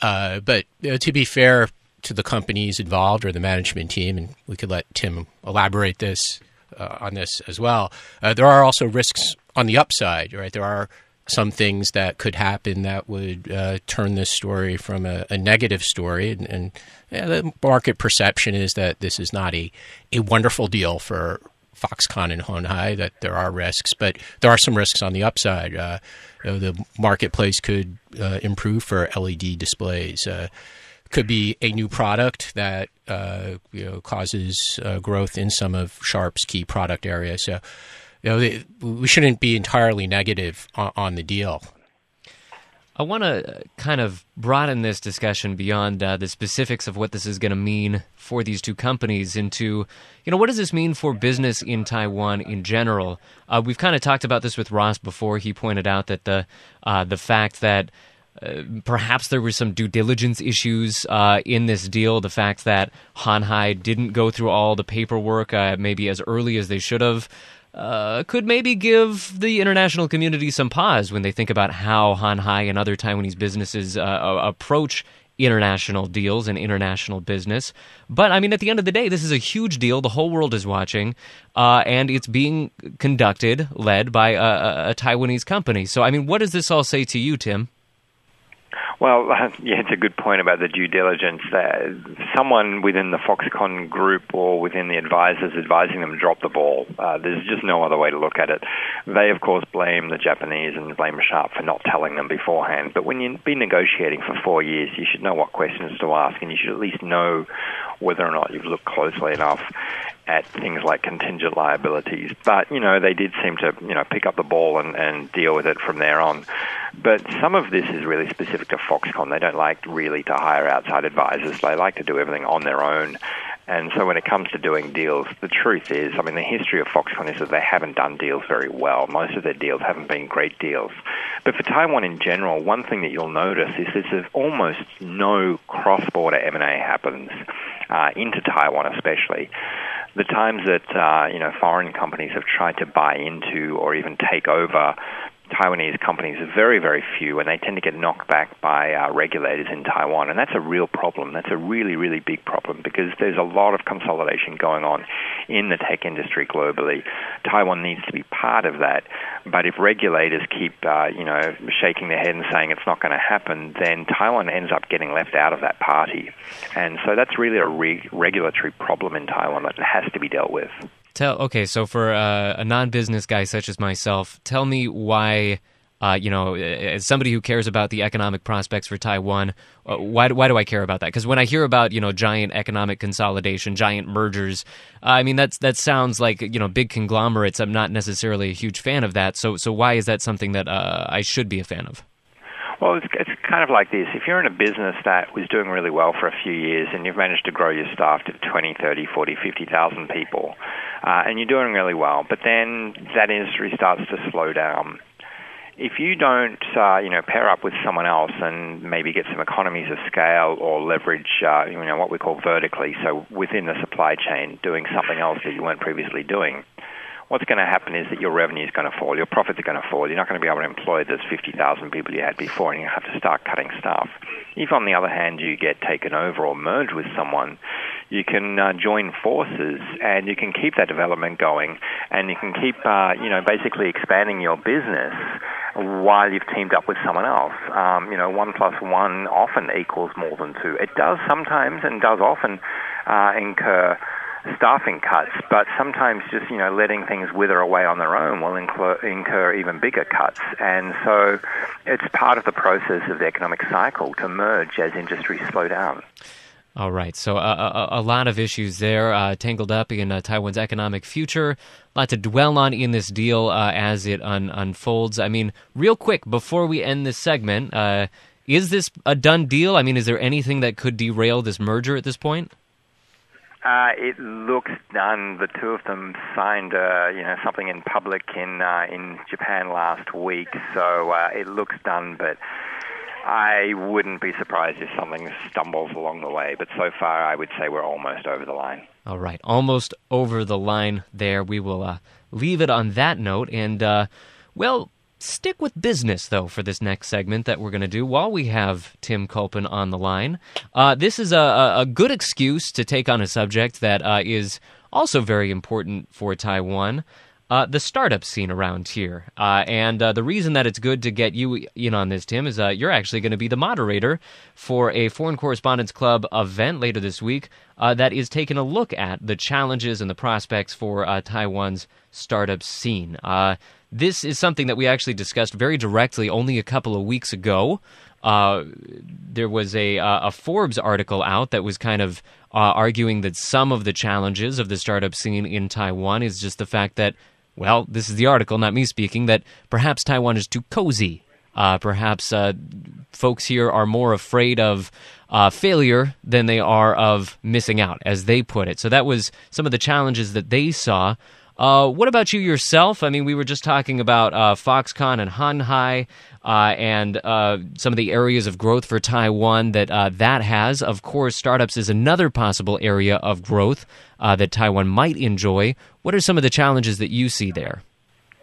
S4: Uh, but to be fair to the companies involved or the management team, and we could let Tim elaborate this uh, on this as well. Uh, there are also risks on the upside, right? There are some things that could happen that would uh, turn this story from a, a negative story. And, and yeah, the market perception is that this is not a, a wonderful deal for Foxconn and Hon that there are risks, but there are some risks on the upside. Uh, you know, the marketplace could uh, improve for LED displays. Uh, could be a new product that uh, you know causes uh, growth in some of Sharp's key product areas. So, you know, they, we shouldn't be entirely negative on, on the deal.
S3: I want to kind of broaden this discussion beyond uh, the specifics of what this is going to mean for these two companies into, you know, what does this mean for business in Taiwan in general? Uh, we've kind of talked about this with Ross before. He pointed out that the uh, the fact that uh, perhaps there were some due diligence issues uh, in this deal. The fact that Hon Hai didn't go through all the paperwork uh, maybe as early as they should have uh, could maybe give the international community some pause when they think about how Hon Hai and other Taiwanese businesses uh, approach international deals and international business. But I mean, at the end of the day, this is a huge deal. The whole world is watching, uh, and it's being conducted, led by a, a Taiwanese company. So, I mean, what does this all say to you, Tim?
S5: Well, yeah, it's a good point about the due diligence. Uh, someone within the Foxconn group or within the advisors advising them drop the ball. Uh, there's just no other way to look at it. They, of course, blame the Japanese and blame Sharp for not telling them beforehand. But when you've been negotiating for four years, you should know what questions to ask, and you should at least know whether or not you've looked closely enough at things like contingent liabilities. But, you know, they did seem to, you know, pick up the ball and, and deal with it from there on. But some of this is really specific to Foxconn. They don't like really to hire outside advisors. They like to do everything on their own. And so when it comes to doing deals, the truth is, I mean, the history of Foxconn is that they haven't done deals very well. Most of their deals haven't been great deals. But for Taiwan in general, one thing that you'll notice is there's almost no cross-border M&A happens uh, into Taiwan, especially the times that uh, you know foreign companies have tried to buy into or even take over Taiwanese companies are very, very few, and they tend to get knocked back by uh, regulators in Taiwan. And that's a real problem. That's a really, really big problem because there's a lot of consolidation going on in the tech industry globally. Taiwan needs to be part of that. But if regulators keep, uh, you know, shaking their head and saying it's not going to happen, then Taiwan ends up getting left out of that party. And so that's really a re- regulatory problem in Taiwan that has to be dealt with.
S3: Tell okay, so for uh, a non-business guy such as myself, tell me why Uh, you know, as somebody who cares about the economic prospects for Taiwan, uh, why, why do I care about that? Because when I hear about you know giant economic consolidation, giant mergers, uh, I mean that's that sounds like you know big conglomerates. I'm not necessarily a huge fan of that. So so why is that something that uh, I should be a fan of?
S5: Well, it's, it's kind of like this. If you're in a business that was doing really well for a few years and you've managed to grow your staff to 20, 30, 40, 50,000 people, uh, and you're doing really well, but then that industry starts to slow down, if you don't, uh, you know, pair up with someone else and maybe get some economies of scale or leverage, uh, you know, what we call vertically, so within the supply chain, doing something else that you weren't previously doing, what's going to happen is that your revenue is going to fall, your profits are going to fall. You're not going to be able to employ those 50,000 people you had before, and you have to start cutting staff. If, on the other hand, you get taken over or merge with someone, you can uh, join forces and you can keep that development going, and you can keep, uh, you know, basically expanding your business while you've teamed up with someone else. Um, you know, one plus one often equals more than two. It does sometimes and does often uh, incur staffing cuts, but sometimes just you know letting things wither away on their own will incur, incur even bigger cuts, and so it's part of the process of the economic cycle to merge as industries slow down.
S3: All right, so uh, a, a, lot of issues there uh, tangled up in uh, Taiwan's economic future. A lot to dwell on in this deal uh, as it un- unfolds. I mean, real quick before we end this segment, uh, is this a done deal? I mean, is there anything that could derail this merger at this point?
S5: Uh, it looks done. The two of them signed, uh, you know, something in public in uh, in Japan last week, so uh, it looks done. But I wouldn't be surprised if something stumbles along the way. But so far, I would say we're almost over the line.
S3: All right, almost over the line. There, we will uh, leave it on that note, and uh, well stick with business, though, for this next segment that we're going to do while we have Tim Culpan on the line. Uh, this is a, a, good excuse to take on a subject that uh, is also very important for Taiwan. Uh, the startup scene around here. Uh, and uh, the reason that it's good to get you in on this, Tim, is uh, you're actually going to be the moderator for a Foreign Correspondents Club event later this week that is taking a look at the challenges and the prospects for Taiwan's startup scene. This is something that we actually discussed very directly only a couple of weeks ago. Uh, there was a, uh, a Forbes article out that was kind of uh, arguing that some of the challenges of the startup scene in Taiwan is just the fact that, well, this is the article, not me speaking, that perhaps Taiwan is too cozy. Uh, perhaps uh, folks here are more afraid of uh, failure than they are of missing out, as they put it. So that was some of the challenges that they saw. Uh, what about you yourself? I mean, we were just talking about uh, Foxconn and Hon Hai uh, and some of the areas of growth for Taiwan that that has. Of course, startups is another possible area of growth that Taiwan might enjoy. What are some of the challenges that you see there?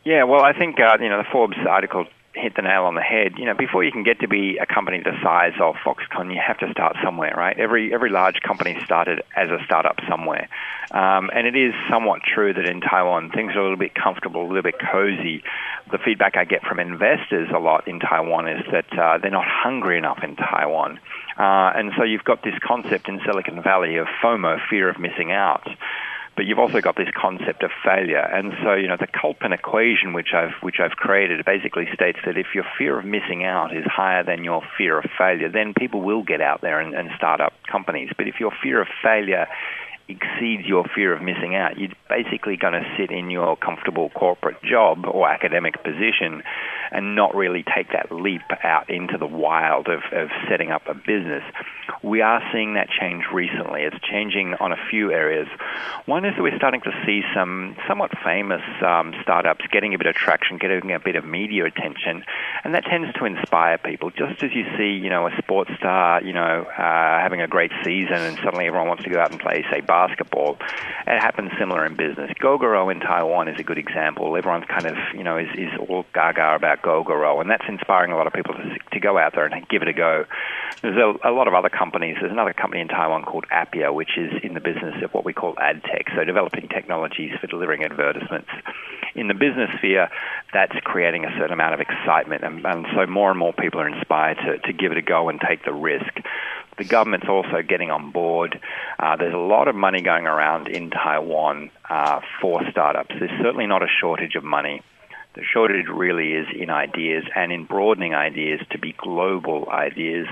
S5: Yeah, well, I think you know the Forbes article hit the nail on the head. You know, before you can get to be a company the size of Foxconn, you have to start somewhere, right? Every every large company started as a startup somewhere, um, and it is somewhat true that in Taiwan things are a little bit comfortable, a little bit cozy. The feedback I get from investors a lot in Taiwan is that uh, they're not hungry enough in Taiwan. Uh, and so you've got this concept in Silicon Valley of FOMO, fear of missing out but you've also got this concept of failure. And so, you know, the Culpan equation, which I've which I've created, basically states that if your fear of missing out is higher than your fear of failure, then people will get out there and, and start up companies. But if your fear of failure exceeds your fear of missing out, you're basically going to sit in your comfortable corporate job or academic position and not really take that leap out into the wild of, of setting up a business. We are seeing that change recently. It's changing on a few areas. One is that we're starting to see some somewhat famous um, startups getting a bit of traction, getting a bit of media attention, and that tends to inspire people. Just as you see, you know, a sports star, you know, uh, having a great season, and suddenly everyone wants to go out and play, say, basketball. It happens similar in business. Gogoro in Taiwan is a good example. Everyone's kind of, you know, is, is all gaga about Gogoro, and that's inspiring a lot of people to, to go out there and give it a go. There's a, a lot of other companies. There's another company in Taiwan called Appier, which is in the business of what we call ad tech, so developing technologies for delivering advertisements. In the business sphere, that's creating a certain amount of excitement, and, and so more and more people are inspired to, to give it a go and take the risk. The government's also getting on board. Uh, there's a lot of money going around in Taiwan uh, for startups. There's certainly not a shortage of money. The shortage really is in ideas and in broadening ideas to be global ideas.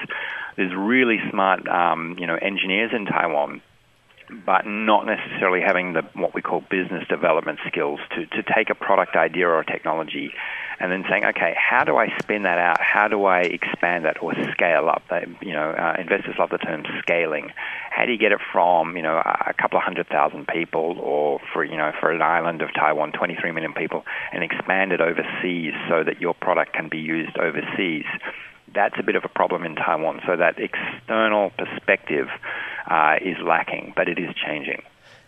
S5: There's really smart, um, you know, engineers in Taiwan but not necessarily having the what we call business development skills to, to take a product idea or a technology and then saying, okay, how do I spin that out? How do I expand that or scale up? You know, uh, investors love the term scaling. How do you get it from you know a couple of hundred thousand people, or for you know for an island of Taiwan, 23 million people, and expand it overseas so that your product can be used overseas? That's a bit of a problem in Taiwan. So that external perspective uh, is lacking, but it is changing.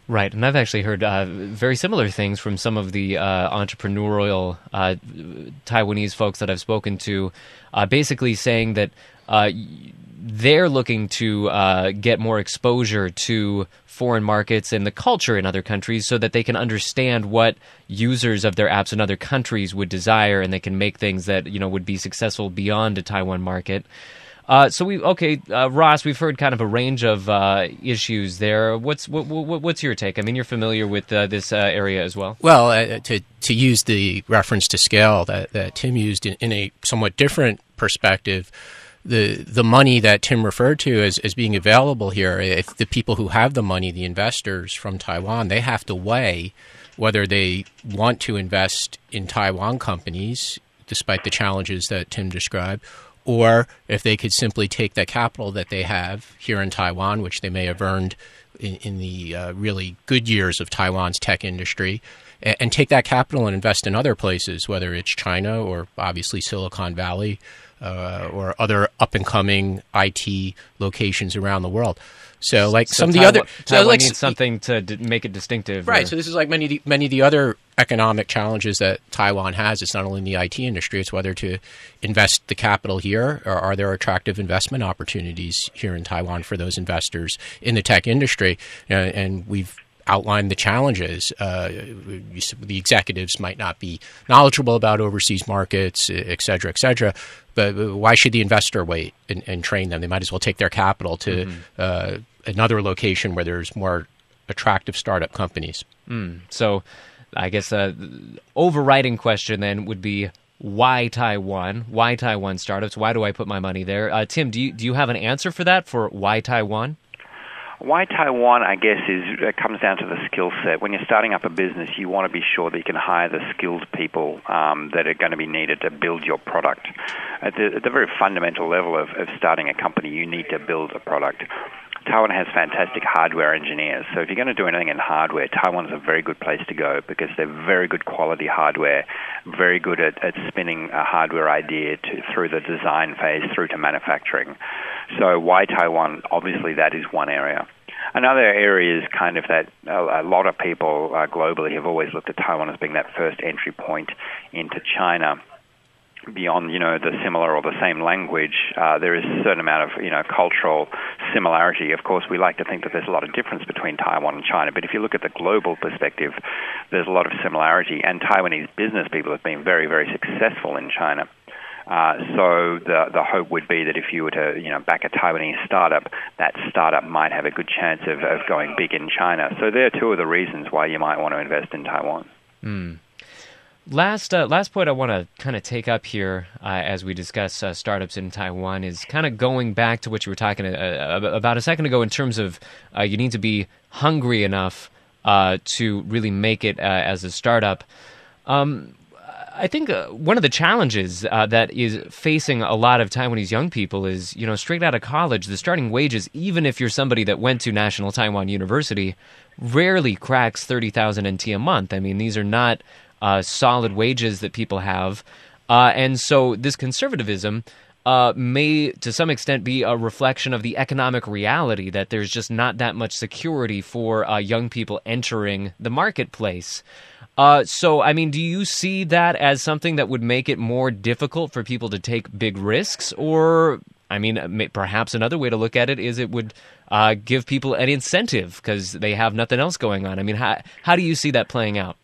S3: Right, and I've actually heard uh, very similar things from some of the uh, entrepreneurial uh, Taiwanese folks that I've spoken to, uh, basically saying that uh, they're looking to uh, get more exposure to foreign markets and the culture in other countries so that they can understand what users of their apps in other countries would desire and they can make things that you know would be successful beyond a Taiwan market. Uh, so we okay, uh, Ross. We've heard kind of a range of uh, issues there. What's what, what, what's your take? I mean, you're familiar with uh, this uh, area as well.
S4: Well, uh, to to use the reference to scale that, that Tim used in, in a somewhat different perspective, the the money that Tim referred to as, as being available here, if the people who have the money, the investors from Taiwan, they have to weigh whether they want to invest in Taiwan companies, despite the challenges that Tim described, or if they could simply take that capital that they have here in Taiwan, which they may have earned in, in the uh, really good years of Taiwan's tech industry, and, and, take that capital and invest in other places, whether it's China or obviously Silicon Valley uh, or other up and coming IT locations around the world. So, like
S3: so
S4: some
S3: Taiwan,
S4: of the other,
S3: so
S4: like
S3: needs something to d- make it distinctive,
S4: right?
S3: or-
S4: So this is like many of the, many of the other economic challenges that Taiwan has. It's not only in the IT industry; it's whether to invest the capital here, or are there attractive investment opportunities here in Taiwan for those investors in the tech industry? Uh, and we've outlined the challenges. Uh, the executives might not be knowledgeable about overseas markets, et cetera, et cetera. But why should the investor wait and, and train them? They might as well take their capital to mm-hmm. uh, another location where there's more attractive startup companies.
S3: Mm. So, I guess the uh, overriding question then would be why Taiwan? Why Taiwan startups? Why do I put my money there? Uh, Tim, do you do you have an answer for that? For why Taiwan?
S5: Why Taiwan, I guess, is it comes down to the skill set. When you're starting up a business, you want to be sure that you can hire the skilled people um, that are going to be needed to build your product. At the, at the very fundamental level of, of starting a company, you need to build a product. Taiwan has fantastic hardware engineers. So if you're going to do anything in hardware, Taiwan is a very good place to go because they're very good quality hardware, very good at, at spinning a hardware idea to, through the design phase through to manufacturing. So why Taiwan? Obviously, that is one area. Another area is kind of that a, lot of people uh, globally have always looked at Taiwan as being that first entry point into China beyond you know the similar or the same language, uh, there is a certain amount of you know cultural similarity. Of course, we like to think that there's a lot of difference between Taiwan and China, but if you look at the global perspective, there's a lot of similarity. And Taiwanese business people have been very very successful in China. Uh, so the the hope would be that if you were to you know back a Taiwanese startup, that startup might have a good chance of, of going big in China. So there are two of the reasons why you might want to invest in Taiwan.
S3: Mm. Last uh, last point I want to kind of take up here uh, as we discuss uh, startups in Taiwan is kind of going back to what you were talking uh, about a second ago in terms of uh, you need to be hungry enough uh, to really make it as a startup. Um, I think one of the challenges that is facing a lot of Taiwanese young people is, you know, straight out of college, the starting wages, even if you're somebody that went to National Taiwan University, rarely cracks 30,000 NT a month. I mean, these are not uh, solid wages that people have. Uh, and so this conservatism uh, may, to some extent, be a reflection of the economic reality that there's just not that much security for uh, young people entering the marketplace. Uh, so, I mean, do you see that as something that would make it more difficult for people to take big risks? Or, I mean, perhaps another way to look at it is it would uh, give people an incentive because they have nothing else going on. I mean, how, how do you see that playing out?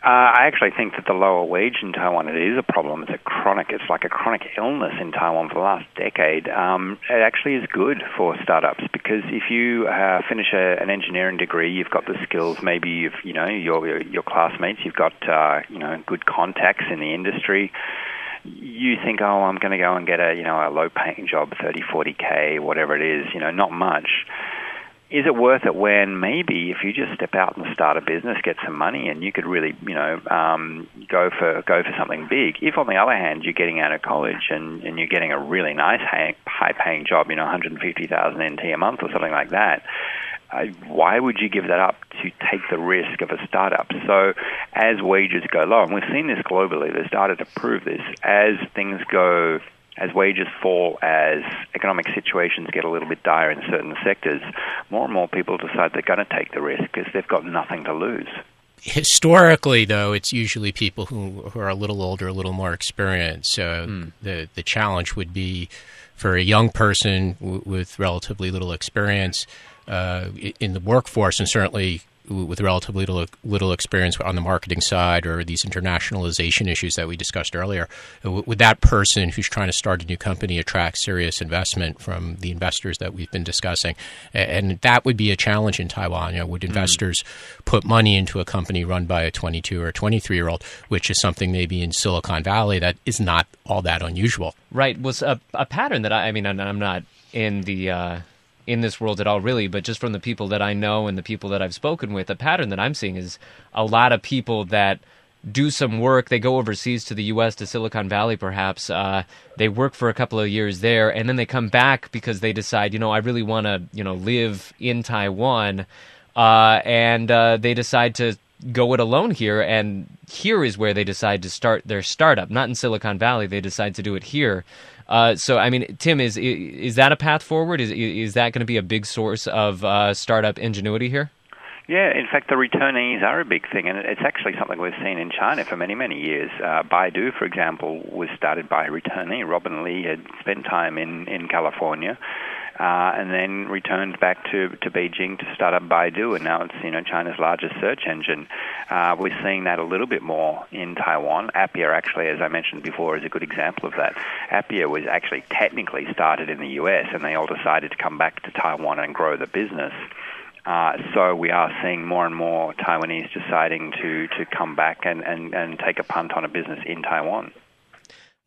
S5: Uh, I actually think that the lower wage in Taiwan it is a problem. It's a chronic. It's like a chronic illness in Taiwan for the last decade. Um, it actually is good for startups because if you uh, finish a, an engineering degree, you've got the skills. Maybe you've you know your your classmates. You've got uh, you know good contacts in the industry you think, oh, I'm going to go and get a you know a low paying job, 30, 40 k, whatever it is, you know, not much is it worth it when maybe if you just step out and start a business, get some money, and you could really, you know, um, go for go for something big? If on the other hand you're getting out of college and, and you're getting a really nice high, paying job, you know, 150,000 NT a month or something like that, uh, why would you give that up to take the risk of a startup? So, as wages go low, and we've seen this globally, there's started to prove this, as things go as wages fall, as economic situations get a little bit dire in certain sectors, more and more people decide they're going to take the risk because they've got nothing to lose.
S4: Historically, though, it's usually people who, who are a little older, a little more experienced. So mm. the the challenge would be for a young person w- with relatively little experience uh, in the workforce, and certainly with relatively little, little experience on the marketing side or these internationalization issues that we discussed earlier, would that person who's trying to start a new company attract serious investment from the investors that we've been discussing? And that would be a challenge in Taiwan. You know, would mm-hmm. investors mm-hmm. put money into a company run by a 22 or 23 year old, which is something maybe in Silicon Valley that is not all that unusual?
S3: Right. Was a, a pattern that I, I mean, I'm not in the. Uh in this world at all, really, but just from the people that I know and the people that I've spoken with, a pattern that I'm seeing is a lot of people that do some work. They go overseas to the U.S. to Silicon Valley, perhaps. Uh, they work for a couple of years there, and then they come back because they decide, you know, I really want to, you know, live in Taiwan, uh, and uh, they decide to go it alone here. And here is where they decide to start their startup. Not in Silicon Valley. They decide to do it here. Uh, so, I mean, Tim, is is that a path forward? Is is that going to be a big source of uh, startup ingenuity here?
S5: Yeah, in fact, the returnees are a big thing, and it's actually something we've seen in China for many, many years. Uh, Baidu, for example, was started by a returnee. Robin Li had spent time in, in California uh, and then returned back to, to Beijing to start up Baidu, and now it's you know China's largest search engine. Uh, we're seeing that a little bit more in Taiwan. Appier, actually, as I mentioned before, is a good example of that. Appier was actually technically started in the U.S., and they all decided to come back to Taiwan and grow the business. Uh, so we are seeing more and more Taiwanese deciding to, to come back and, and, and take a punt on a business in Taiwan.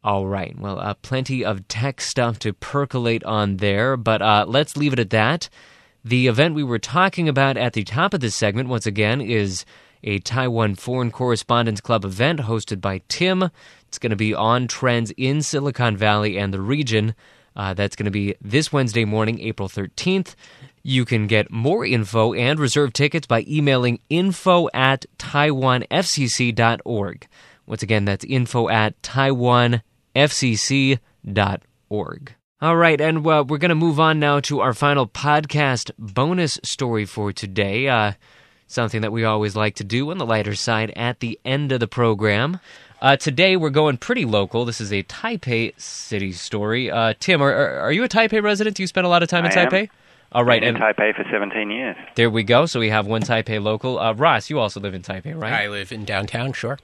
S3: All right. Well, uh, plenty of tech stuff to percolate on there, but uh, let's leave it at that. The event we were talking about at the top of this segment, once again, is a Taiwan Foreign Correspondents Club event hosted by Tim. It's going to be on trends in Silicon Valley and the region. Uh, that's going to be this Wednesday morning, April 13th. You can get more info and reserve tickets by emailing info at taiwanfcc.org. Once again, that's info at taiwan fcc.org. All right, and uh, we're going to move on now to our final podcast bonus story for today. Uh, something that we always like to do on the lighter side at the end of the program. Uh, today we're going pretty local. This is a Taipei city story. Uh, Tim, are, are, you a Taipei resident? Do you spend a lot of time in
S5: I
S3: Taipei?
S5: Am.
S3: All right,
S5: in Taipei for 17 years.
S3: There we go. So we have one Taipei local. Uh, Ross, you also live in Taipei, right?
S4: I live in downtown, sure.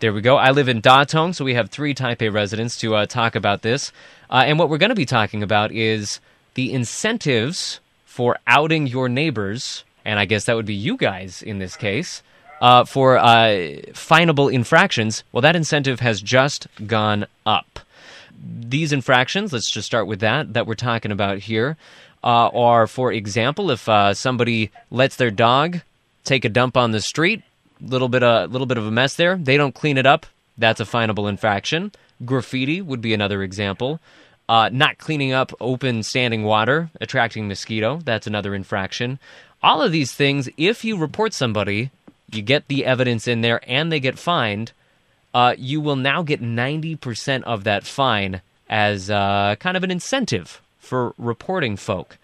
S3: There we go. I live in Datong, so we have three Taipei residents to uh, talk about this. Uh, and what we're going to be talking about is the incentives for outing your neighbors, and I guess that would be you guys in this case, uh, for uh, finable infractions. Well, that incentive has just gone up. These infractions, let's just start with that, that we're talking about here, uh, are, for example, if uh, somebody lets their dog take a dump on the street, little bit a little bit of a mess there. They don't clean it up. That's a finable infraction. Graffiti would be another example. Uh, not cleaning up open standing water, attracting mosquito. That's another infraction. All of these things, if you report somebody, you get the evidence in there, and they get fined. Uh, you will now get 90% of that fine as uh, kind of an incentive for reporting folk.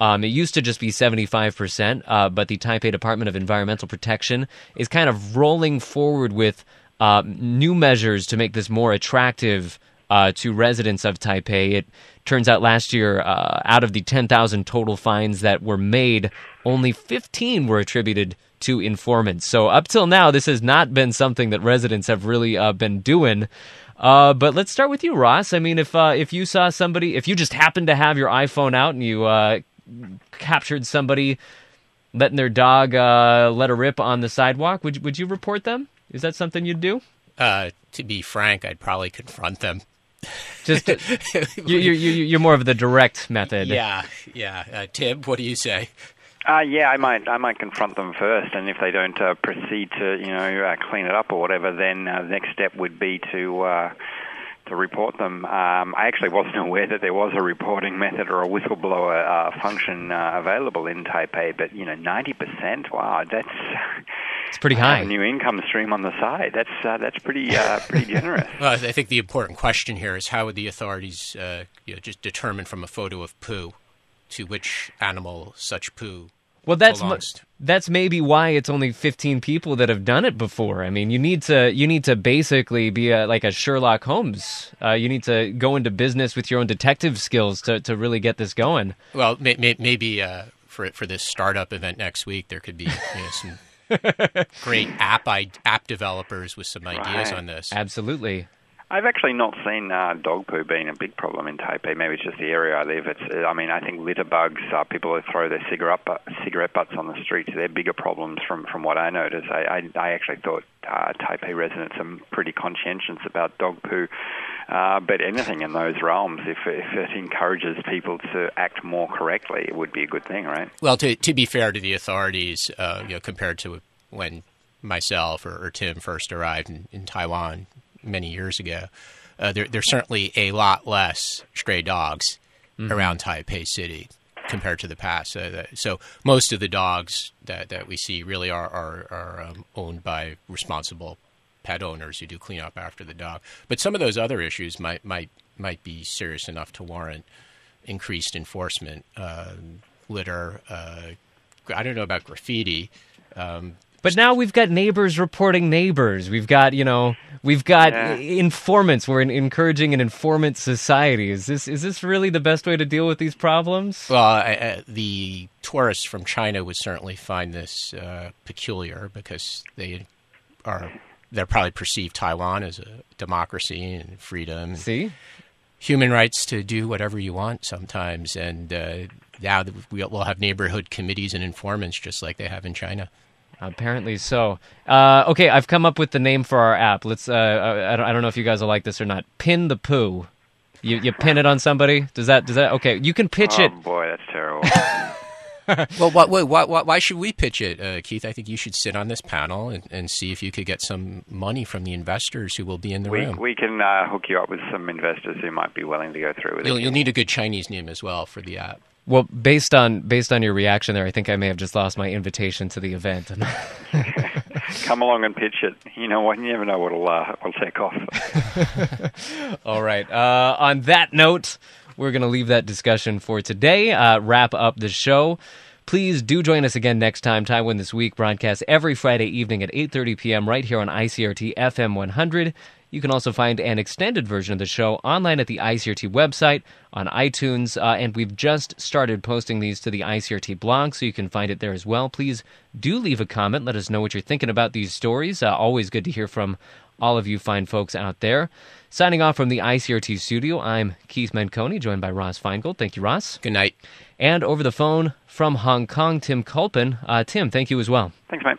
S3: Um, it used to just be 75%, uh, but the Taipei Department of Environmental Protection is kind of rolling forward with uh, new measures to make this more attractive uh, to residents of Taipei. It turns out last year, uh, out of the 10,000 total fines that were made, only 15 were attributed to informants. So up till now, this has not been something that residents have really uh, been doing. Uh, but let's start with you, Ross. I mean, if uh, if you saw somebody, if you just happened to have your iPhone out and you uh, captured somebody letting their dog uh, let a rip on the sidewalk, would would you report them? Is that something you'd do?
S4: Uh, to be frank, I'd probably confront them.
S3: Just you, you, you, you're more of the direct method.
S4: Yeah, yeah. Uh, Tim, what do you say?
S5: Uh, yeah, I might I might confront them first, and if they don't uh, proceed to you know uh, clean it up or whatever, then uh, the next step would be to uh, to report them. Um, I actually wasn't aware that there was a reporting method or a whistleblower uh, function uh, available in Taipei, but you know, ninety percent. Wow, that's
S3: it's pretty
S5: a
S3: high.
S5: new income stream on the side. That's uh, that's pretty uh, pretty generous.
S4: Well, I think the important question here is how would the authorities uh, you know, just determine from a photo of poo to which animal such poo
S3: Well, that's
S4: belongs
S3: that's maybe why it's only 15 people that have done it before. I mean, you need to you need to basically be a, like a Sherlock Holmes. Uh, you need to go into business with your own detective skills to to really get this going.
S4: Well, may, may, maybe uh, for for this startup event next week, there could be you know, some great app I, app developers with some ideas
S5: Right.
S4: on this.
S3: Absolutely.
S5: I've actually not seen uh, dog poo being a big problem in Taipei. Maybe it's just the area I live. It's, I mean, I think litter bugs, uh, people who throw their cigarette cigarette butts on the streets, they're bigger problems from from what I noticed. I I, I actually thought uh, Taipei residents are pretty conscientious about dog poo. Uh, but anything in those realms, if, if it encourages people to act more correctly, it would be a good thing, right?
S4: Well, to to be fair to the authorities, uh, you know, compared to when myself or, or Tim first arrived in, in Taiwan many years ago, uh, there, there's certainly a lot less stray dogs around Taipei City compared to the past. So, that, so most of the dogs that, that we see really are are, are um, owned by responsible pet owners who do clean up after the dog. But some of those other issues might might might be serious enough to warrant increased enforcement. Uh, litter. Uh, I don't know about graffiti. Um,
S3: But now we've got neighbors reporting neighbors. We've got, you know, we've got
S5: Yeah.
S3: informants. We're in, encouraging an informant society. Is this is this really the best way to deal with these problems?
S4: well, I, the tourists from China would certainly find this uh, peculiar because they are they're probably perceive Taiwan as a democracy and freedom, and
S3: See,
S4: human rights to do whatever you want sometimes. And uh, now we'll have neighborhood committees and informants just like they have in China.
S3: Apparently so. Uh, okay, I've come up with the name for our app. Let's. Uh, I, I don't- I don't know if you guys will like this or not. Pin the poo. You you pin it on somebody. Does that does that? Okay, you can pitch it.
S5: oh
S3: it.
S5: boy, that's terrible.
S4: Well, why, why, why, why should we pitch it, uh, Keith? I think you should sit on this panel and, and see if you could get some money from the investors who will be in the
S5: we
S4: room.
S5: we can uh, hook you up with some investors who might be willing to go through with
S4: You'll,
S5: it.
S4: you'll need a good Chinese name as well for the app.
S3: Well, based on based on your reaction there, I think I may have just lost my invitation to the event.
S5: Come along and pitch it. You know what? You never know what'll uh, what'll take off.
S3: All right. Uh, on that note, we're going to leave that discussion for today. Uh, wrap up the show. Please do join us again next time. Taiwan This Week broadcasts every Friday evening at 8.30 p.m. right here on ICRT FM 100. You can also find an extended version of the show online at the ICRT website, on iTunes, uh, and we've just started posting these to the ICRT blog, so you can find it there as well. Please do leave a comment. Let us know what you're thinking about these stories. Uh, always good to hear from all of you fine folks out there. Signing off from the ICRT studio, I'm Keith Menconi, joined by Ross Feingold. Thank you, Ross.
S4: Good night.
S3: And over the phone from Hong Kong, Tim Culpan. Uh, Tim, thank you as well.
S5: Thanks, mate.